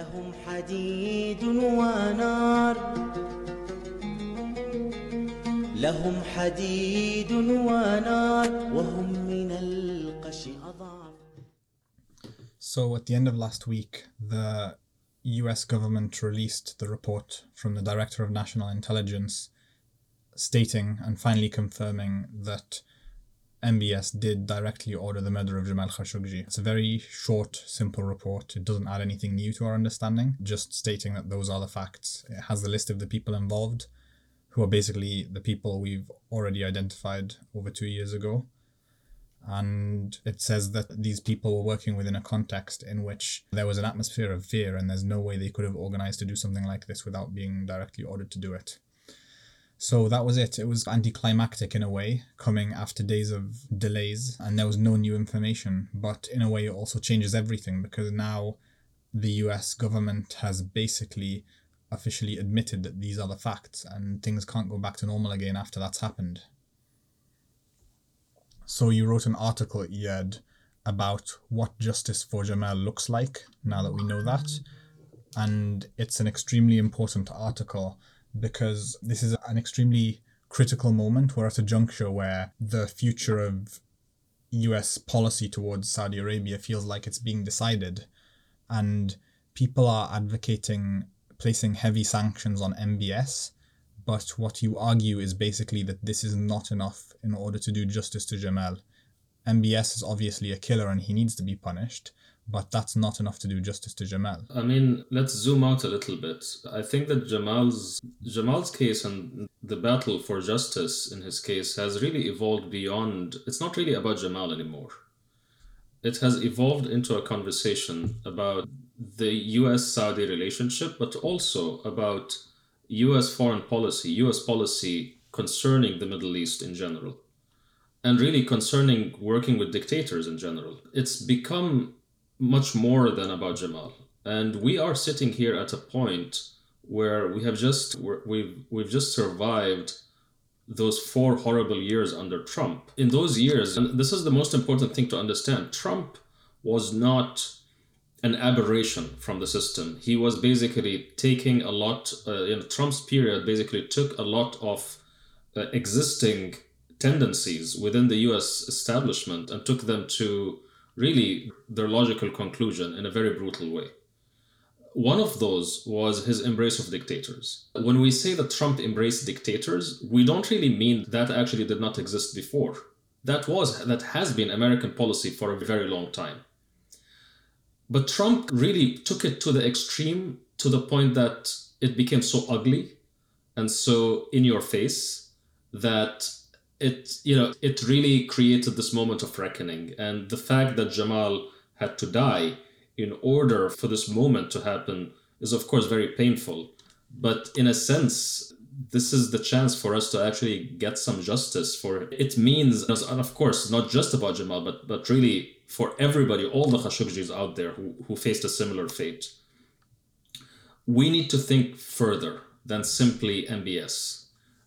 لهم حديد ونار لهم حديد ونار وهم من القش أضعف So, at the end of last week, the US government released the report from the Director of National Intelligence stating and finally confirming that MBS did directly order the murder of Jamal Khashoggi. It's a very short, simple report. It doesn't add anything new to our understanding, just stating that those are the facts. It has the list of the people involved, who are basically the people we've already identified over two years ago. And it says that these people were working within a context in which there was an atmosphere of fear, and there's no way they could have organized to do something like this without being directly ordered to do it. So that was it. It was anticlimactic in a way, coming after days of delays, and there was no new information. But in a way, it also changes everything because now the US government has basically officially admitted that these are the facts, and things can't go back to normal again after that's happened. So you wrote an article, Iyad, about what justice for Jamal looks like now that we know that. And it's an extremely important article because this is an extremely critical moment. We're at a juncture where the future of US policy towards Saudi Arabia feels like it's being decided, and people are advocating placing heavy sanctions on MBS. But what you argue is basically that this is not enough in order to do justice to Jamal. MBS is obviously a killer and he needs to be punished, but that's not enough to do justice to Jamal. I mean, let's zoom out a little bit. I think that Jamal's Jamal's case and the battle for justice in his case has really evolved beyond. It's not really about Jamal anymore. It has evolved into a conversation about the U.S.-Saudi relationship, but also about U.S. foreign policy, U.S. policy concerning the Middle East in general, and really concerning working with dictators in general. It's become much more than about Jamal. And we are sitting here at a point where we have just we've we've just survived those four horrible years under Trump. In those years, and this is the most important thing to understand, Trump was not an aberration from the system. He was basically taking a lot uh, in Trump's period basically took a lot of uh, existing tendencies within the US establishment and took them to really their logical conclusion in a very brutal way. One of those was his embrace of dictators. When we say that Trump embraced dictators, we don't really mean that actually did not exist before. That was that has been American policy for a very long time. But Trump really took it to the extreme to the point that it became so ugly and so in your face that it you know it really created this moment of reckoning. And the fact that jamal had to die in order for this moment to happen is of course very painful. But in a sense this is the chance for us to actually get some justice for it. it means and of course not just about jamal but but really for everybody all the khashoggis out there who, who faced a similar fate. We need to think further than simply mbs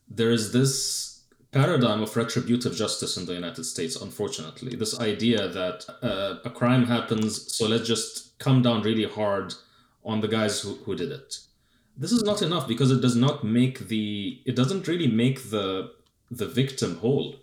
there is this paradigm of retributive justice in the United States, unfortunately. This idea that uh, a crime happens, so let's just come down really hard on the guys who, who did it. This is not enough because it does not make the it doesn't really make the the victim whole.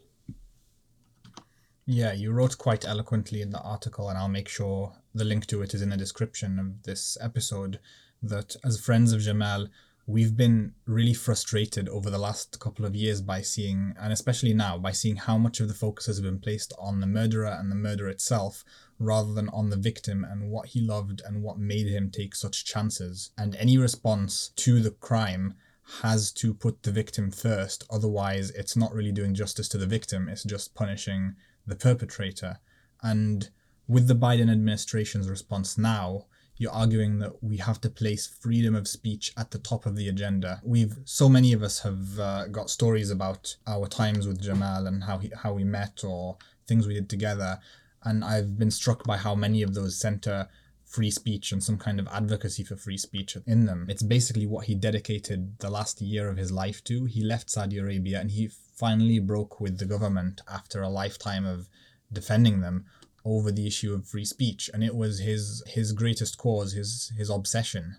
Yeah, you wrote quite eloquently in the article, and I'll make sure the link to it is in the description of this episode. That as friends of Jamal, we've been really frustrated over the last couple of years by seeing, and especially now, by seeing how much of the focus has been placed on the murderer and the murder itself rather than on the victim and what he loved and what made him take such chances. And any response to the crime has to put the victim first, otherwise, it's not really doing justice to the victim, it's just punishing the perpetrator. And with the Biden administration's response now, you're arguing that we have to place freedom of speech at the top of the agenda. We've so many of us have uh, got stories about our times with Jamal and how he, how we met or things we did together, and I've been struck by how many of those center free speech and some kind of advocacy for free speech in them. It's basically what he dedicated the last year of his life to. He left Saudi Arabia and he finally broke with the government after a lifetime of defending them over the issue of free speech, and it was his his greatest cause, his his obsession,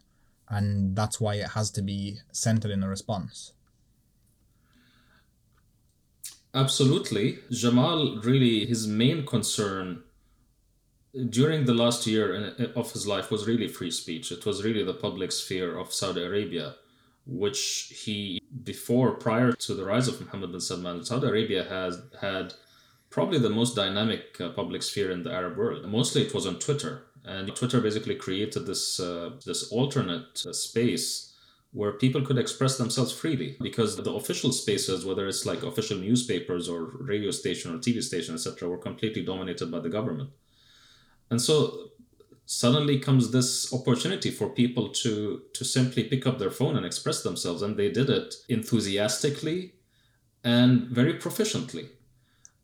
and that's why it has to be centered in the response. Absolutely. Jamal really, his main concern during the last year uh, of his life was really free speech. It was really the public sphere of Saudi Arabia, which he, before, prior to the rise of Mohammed bin Salman, Saudi Arabia has had probably the most dynamic uh, public sphere in the Arab world. Mostly it was on Twitter. And Twitter basically created this, uh, this alternate uh, space where people could express themselves freely because the official spaces whether it's like official newspapers or radio station or tv station etc were completely dominated by the government and so suddenly comes this opportunity for people to to simply pick up their phone and express themselves and they did it enthusiastically and very proficiently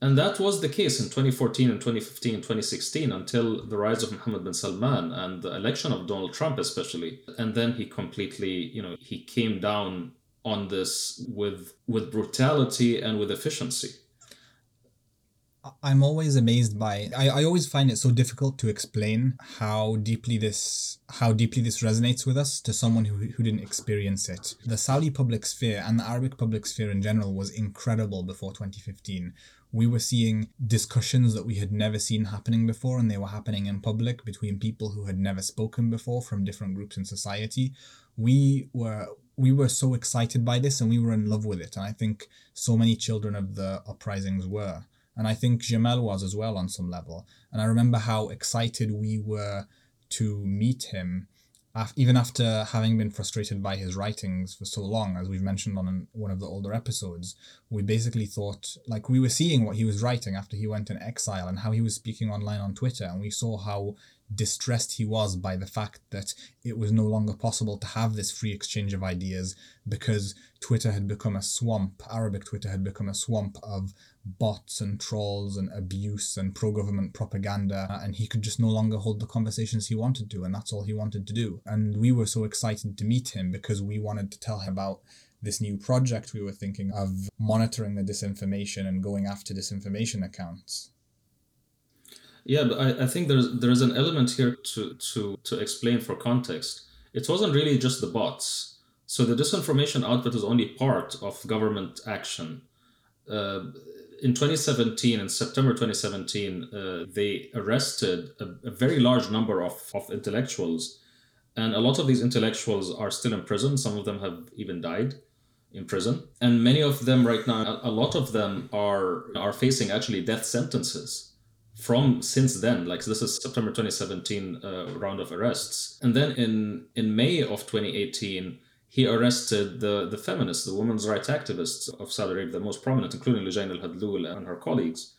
and that was the case in 2014 and 2015 and 2016 until the rise of Mohammed bin Salman and the election of Donald Trump, especially. And then he completely, you know, he came down on this with with brutality and with efficiency. I'm always amazed by I, I always find it so difficult to explain how deeply this how deeply this resonates with us to someone who, who didn't experience it. The Saudi public sphere and the Arabic public sphere in general was incredible before 2015. We were seeing discussions that we had never seen happening before and they were happening in public between people who had never spoken before from different groups in society. We were we were so excited by this and we were in love with it and I think so many children of the uprisings were and I think Jamal was as well on some level. And I remember how excited we were to meet him, even after having been frustrated by his writings for so long, as we've mentioned on an, one of the older episodes. We basically thought, like, we were seeing what he was writing after he went in exile and how he was speaking online on Twitter, and we saw how distressed he was by the fact that it was no longer possible to have this free exchange of ideas because Twitter had become a swamp, Arabic Twitter had become a swamp of bots and trolls and abuse and pro government propaganda, uh, and he could just no longer hold the conversations he wanted to, and that's all he wanted to do. And we were so excited to meet him because we wanted to tell him about this new project we were thinking of monitoring the disinformation and going after disinformation accounts. Yeah, but I, I think there's there's an element here to, to to explain for context. It wasn't really just the bots. So the disinformation output is only part of government action. Uh, in 2017, in September 2017, uh, they arrested a, a, very large number of, of intellectuals. And a lot of these intellectuals are still in prison. Some of them have even died in prison. And many of them right now, a, lot of them are, are facing actually death sentences from since then. Like this is September 2017 uh, round of arrests. And then in, in May of 2018, he arrested the, the feminists, the women's rights activists of Saudi Arabia, the most prominent, including Lujain al Hathloul and her colleagues.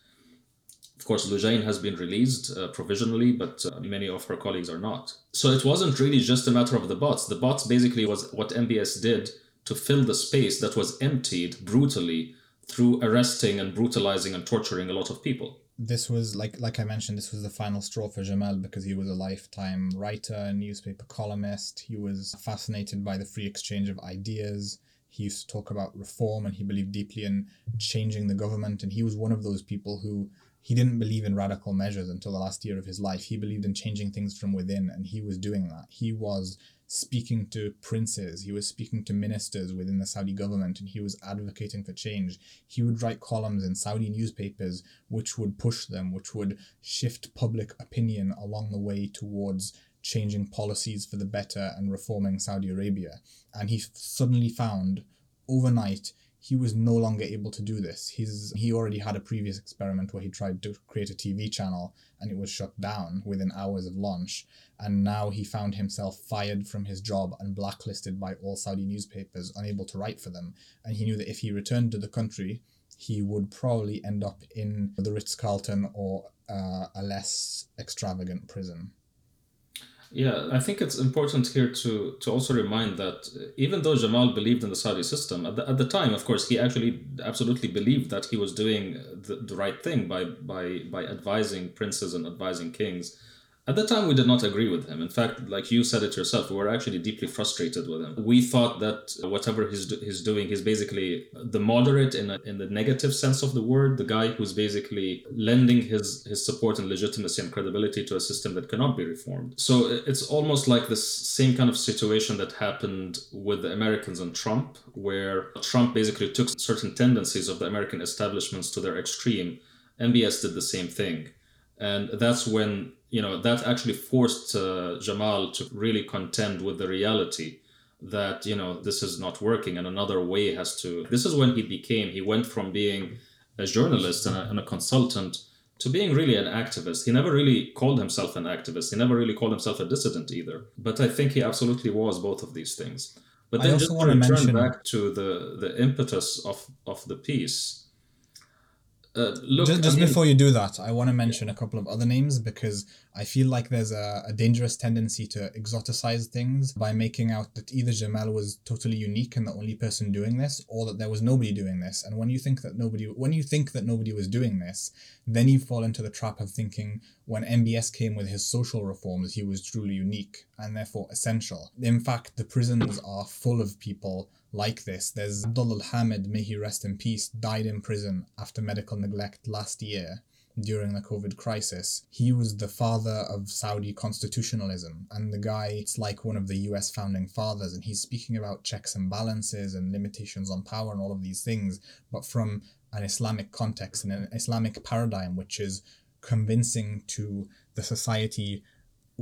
Of course, Lujain has been released uh, provisionally, but uh, many of her colleagues are not. So it wasn't really just a matter of the bots. The bots basically was what MBS did to fill the space that was emptied brutally through arresting and brutalizing and torturing a lot of people this was like like I mentioned, this was the final straw for Jamal because he was a lifetime writer, newspaper columnist. He was fascinated by the free exchange of ideas. He used to talk about reform and he believed deeply in changing the government. And he was one of those people who he didn't believe in radical measures until the last year of his life. He believed in changing things from within, and he was doing that. He was speaking to princes, he was speaking to ministers within the Saudi government, and he was advocating for change. He would write columns in Saudi newspapers which would push them, which would shift public opinion along the way towards changing policies for the better and reforming Saudi Arabia. And he suddenly found overnight he was no longer able to do this. He's he already had a previous experiment where he tried to create a TV channel and it was shut down within hours of launch. And now he found himself fired from his job and blacklisted by all Saudi newspapers, unable to write for them. And he knew that if he returned to the country, he would probably end up in the Ritz Carlton or uh, a less extravagant prison. Yeah, I think it's important here to, to also remind that uh, even though Jamal believed in the Saudi system, at the, at the time, of course, he actually absolutely believed that he was doing the, the right thing by, by, by advising princes and advising kings At the time, we did not agree with him. In fact, like you said it yourself, we were actually deeply frustrated with him. We thought that whatever he's, do- he's doing, he's basically the moderate in, a, in the negative sense of the word, the guy who's basically lending his, his support and legitimacy and credibility to a system that cannot be reformed. So it's almost like this same kind of situation that happened with the Americans and Trump, where Trump basically took certain tendencies of the American establishments to their extreme. MBS did the same thing. And that's when you know that actually forced uh, Jamal to really contend with the reality that you know this is not working and another way has to this is when he became he went from being a journalist and a, and a consultant to being really an activist. He never really called himself an activist. He never really called himself a dissident either. But i think he absolutely was both of these things. But I then also just wanna return mention- back to the the impetus of of the piece uh, look just, I mean- before you do that, I want to mention a couple of other names because I feel like there's a, a dangerous tendency to exoticize things by making out that either Jamal was totally unique and the only person doing this, or that there was nobody doing this. And when you think that nobody, when you think that nobody was doing this, then you fall into the trap of thinking when MBS came with his social reforms, he was truly unique and therefore essential. In fact, the prisons are full of people like this. There's Abdullah Hamid, may he rest in peace, died in prison after medical neglect last year during the COVID crisis. He was the father of Saudi constitutionalism, and the guy, it's like one of the US founding fathers, and he's speaking about checks and balances and limitations on power and all of these things, but from an Islamic context and an Islamic paradigm, which is convincing to the society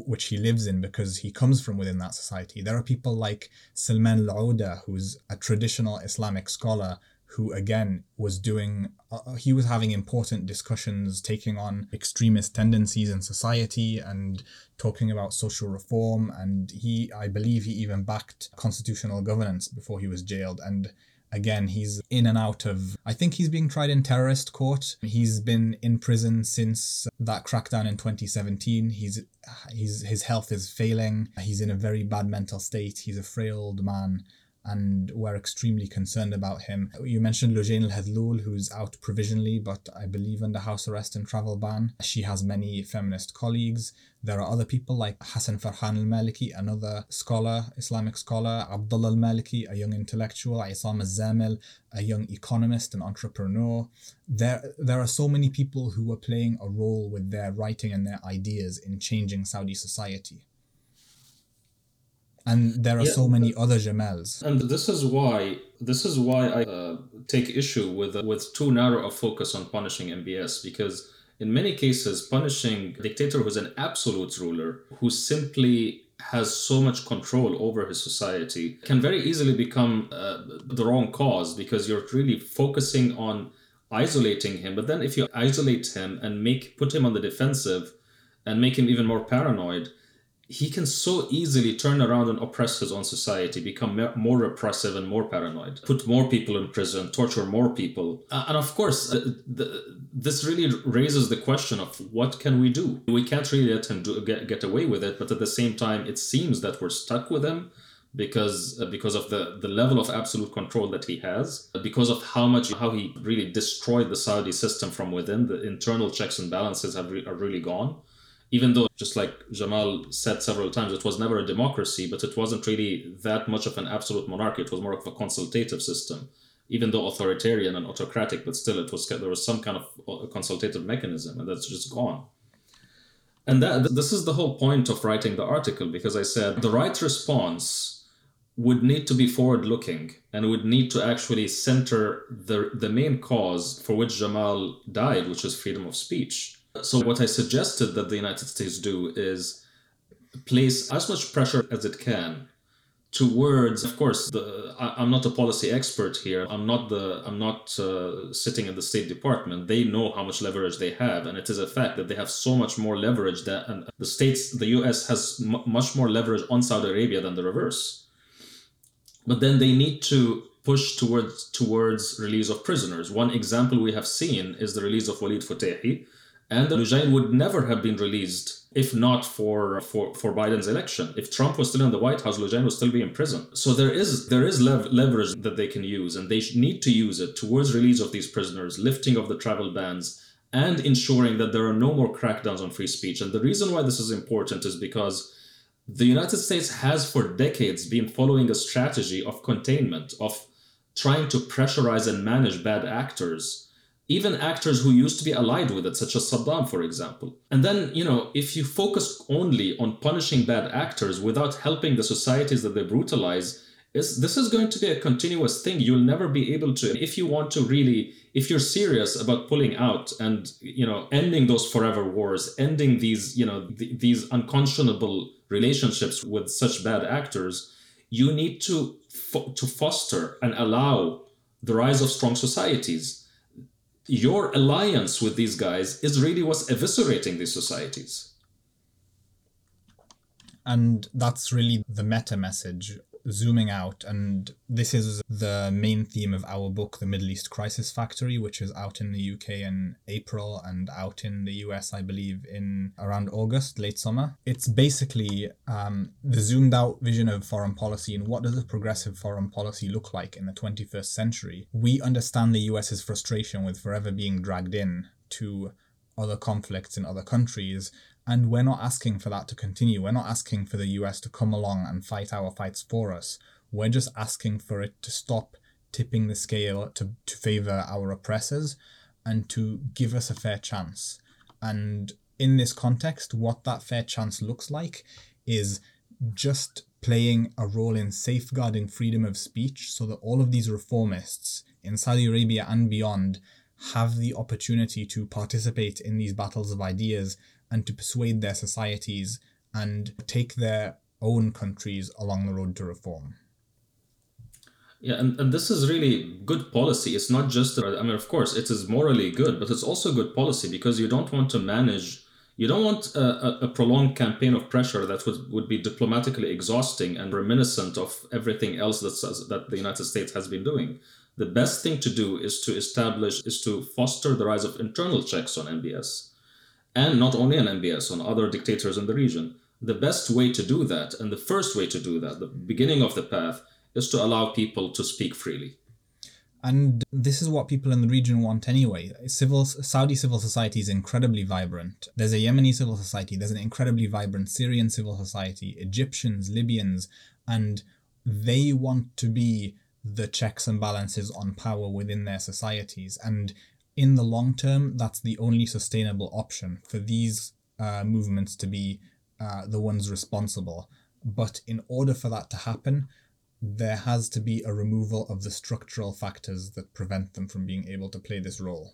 which he lives in because he comes from within that society. There are people like Salman al-Auda, who's a traditional Islamic scholar who again was doing uh, he was having important discussions taking on extremist tendencies in society and talking about social reform and he I believe he even backed constitutional governance before he was jailed and again he's in and out of i think he's being tried in terrorist court. He's been in prison since that crackdown in 2017 he's he's his health is failing. He's in a very bad mental state. He's a frail old man and we're extremely concerned about him. You mentioned Lujain Al Hathloul, who's out provisionally, but I believe under house arrest and travel ban. She has many feminist colleagues. There are other people like Hassan Farhan Al Maliki, another scholar, Islamic scholar, Abdullah Al Maliki, a young intellectual, Isam Al Zamil, a young economist and entrepreneur. There, there are so many people who are playing a role with their writing and their ideas in changing Saudi society. And there are Yeah. so many other Jamals. And this is why this is why I uh, take issue with with too narrow a focus on punishing MBS because in many cases punishing a dictator who's an absolute ruler who simply has so much control over his society can very easily become uh, the wrong cause because you're really focusing on isolating him but then if you isolate him and make put him on the defensive and make him even more paranoid he can so easily turn around and oppress his own society, become more repressive and more paranoid, put more people in prison, torture more people. Uh, and of course, the, this really raises the question of what can we do? We can't really let him do, get, get away with it, but at the same time, it seems that we're stuck with him because uh, because of the the level of absolute control that he has because of how much how he really destroyed the Saudi system from within the internal checks and balances have re- are really gone even though just like Jamal said several times, it was never a democracy, but it wasn't really that much of an absolute monarchy. It was more of a consultative system, even though authoritarian and autocratic, but still it was there was some kind of uh, consultative mechanism, and that's just gone. And that this is the whole point of writing the article because I said the right response would need to be forward looking and would need to actually center the the main cause for which Jamal died, which is freedom of speech. So what I suggested that the United States do is place as much pressure as it can towards of course the I, i'm not a policy expert here. I'm not the i'm not uh, sitting in the state department. They know how much leverage they have and it is a fact that they have so much more leverage that and the states the us has m- much more leverage on saudi arabia than the reverse. But then they need to push towards towards release of prisoners. One example we have seen is the release of Walid Fitaihi and Lujain would never have been released if not for, for, for Biden's election. If Trump was still in the White House, Lujain would still be in prison. So there is there is lev- leverage that they can use, and they need to use it towards release of these prisoners, lifting of the travel bans, and ensuring that there are no more crackdowns on free speech. And the reason why this is important is because the United States has for decades been following a strategy of containment, of trying to pressurize and manage bad actors, even actors who used to be allied with it, such as Saddam, for example. And then, you know, if you focus only on punishing bad actors without helping the societies that they brutalize, is this is going to be a continuous thing. You'll never be able to, if you want to really, if you're serious about pulling out and you know ending those forever wars, ending these you know th- these unconscionable relationships with such bad actors, you need to fo- to foster and allow the rise of strong societies. Your alliance with these guys is really what's eviscerating these societies. And that's really the meta message zooming out, and this is the main theme of our book, The Middle East Crisis Factory, which is out in the UK in April and out in the US, I believe, in around August, late summer. It's basically um, the zoomed out vision of foreign policy and what does a progressive foreign policy look like in the 21st century. We understand the US's frustration with forever being dragged in to other conflicts in other countries and we're not asking for that to continue. We're not asking for the US to come along and fight our fights for us. We're just asking for it to stop tipping the scale to, to favor our oppressors and to give us a fair chance. And in this context, what that fair chance looks like is just playing a role in safeguarding freedom of speech so that all of these reformists in Saudi Arabia and beyond have the opportunity to participate in these battles of ideas and to persuade their societies and take their own countries along the road to reform. Yeah, and, and this is really good policy. It's not just, uh, I mean, of course, it is morally good, but it's also good policy because you don't want to manage, you don't want a, a prolonged campaign of pressure that would, would be diplomatically exhausting and reminiscent of everything else that's, that the United States has been doing. The best thing to do is to establish, is to foster the rise of internal checks on MBS and not only on MBS, on other dictators in the region. The best way to do that, and the first way to do that, the beginning of the path, is to allow people to speak freely. And this is what people in the region want anyway. Civil Saudi civil society is incredibly vibrant. There's a Yemeni civil society, there's an incredibly vibrant Syrian civil society, Egyptians, Libyans, and they want to be the checks and balances on power within their societies. And in the long term, that's the only sustainable option for these uh, movements to be uh, the ones responsible. But in order for that to happen, there has to be a removal of the structural factors that prevent them from being able to play this role.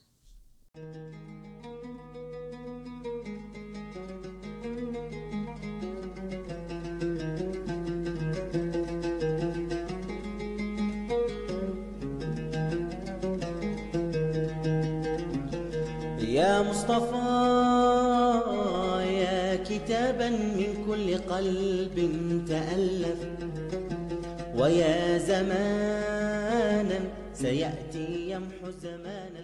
مصطفى يا كتابا من كل قلب تألف. ويا زمانا سيأتي يمحو المزيف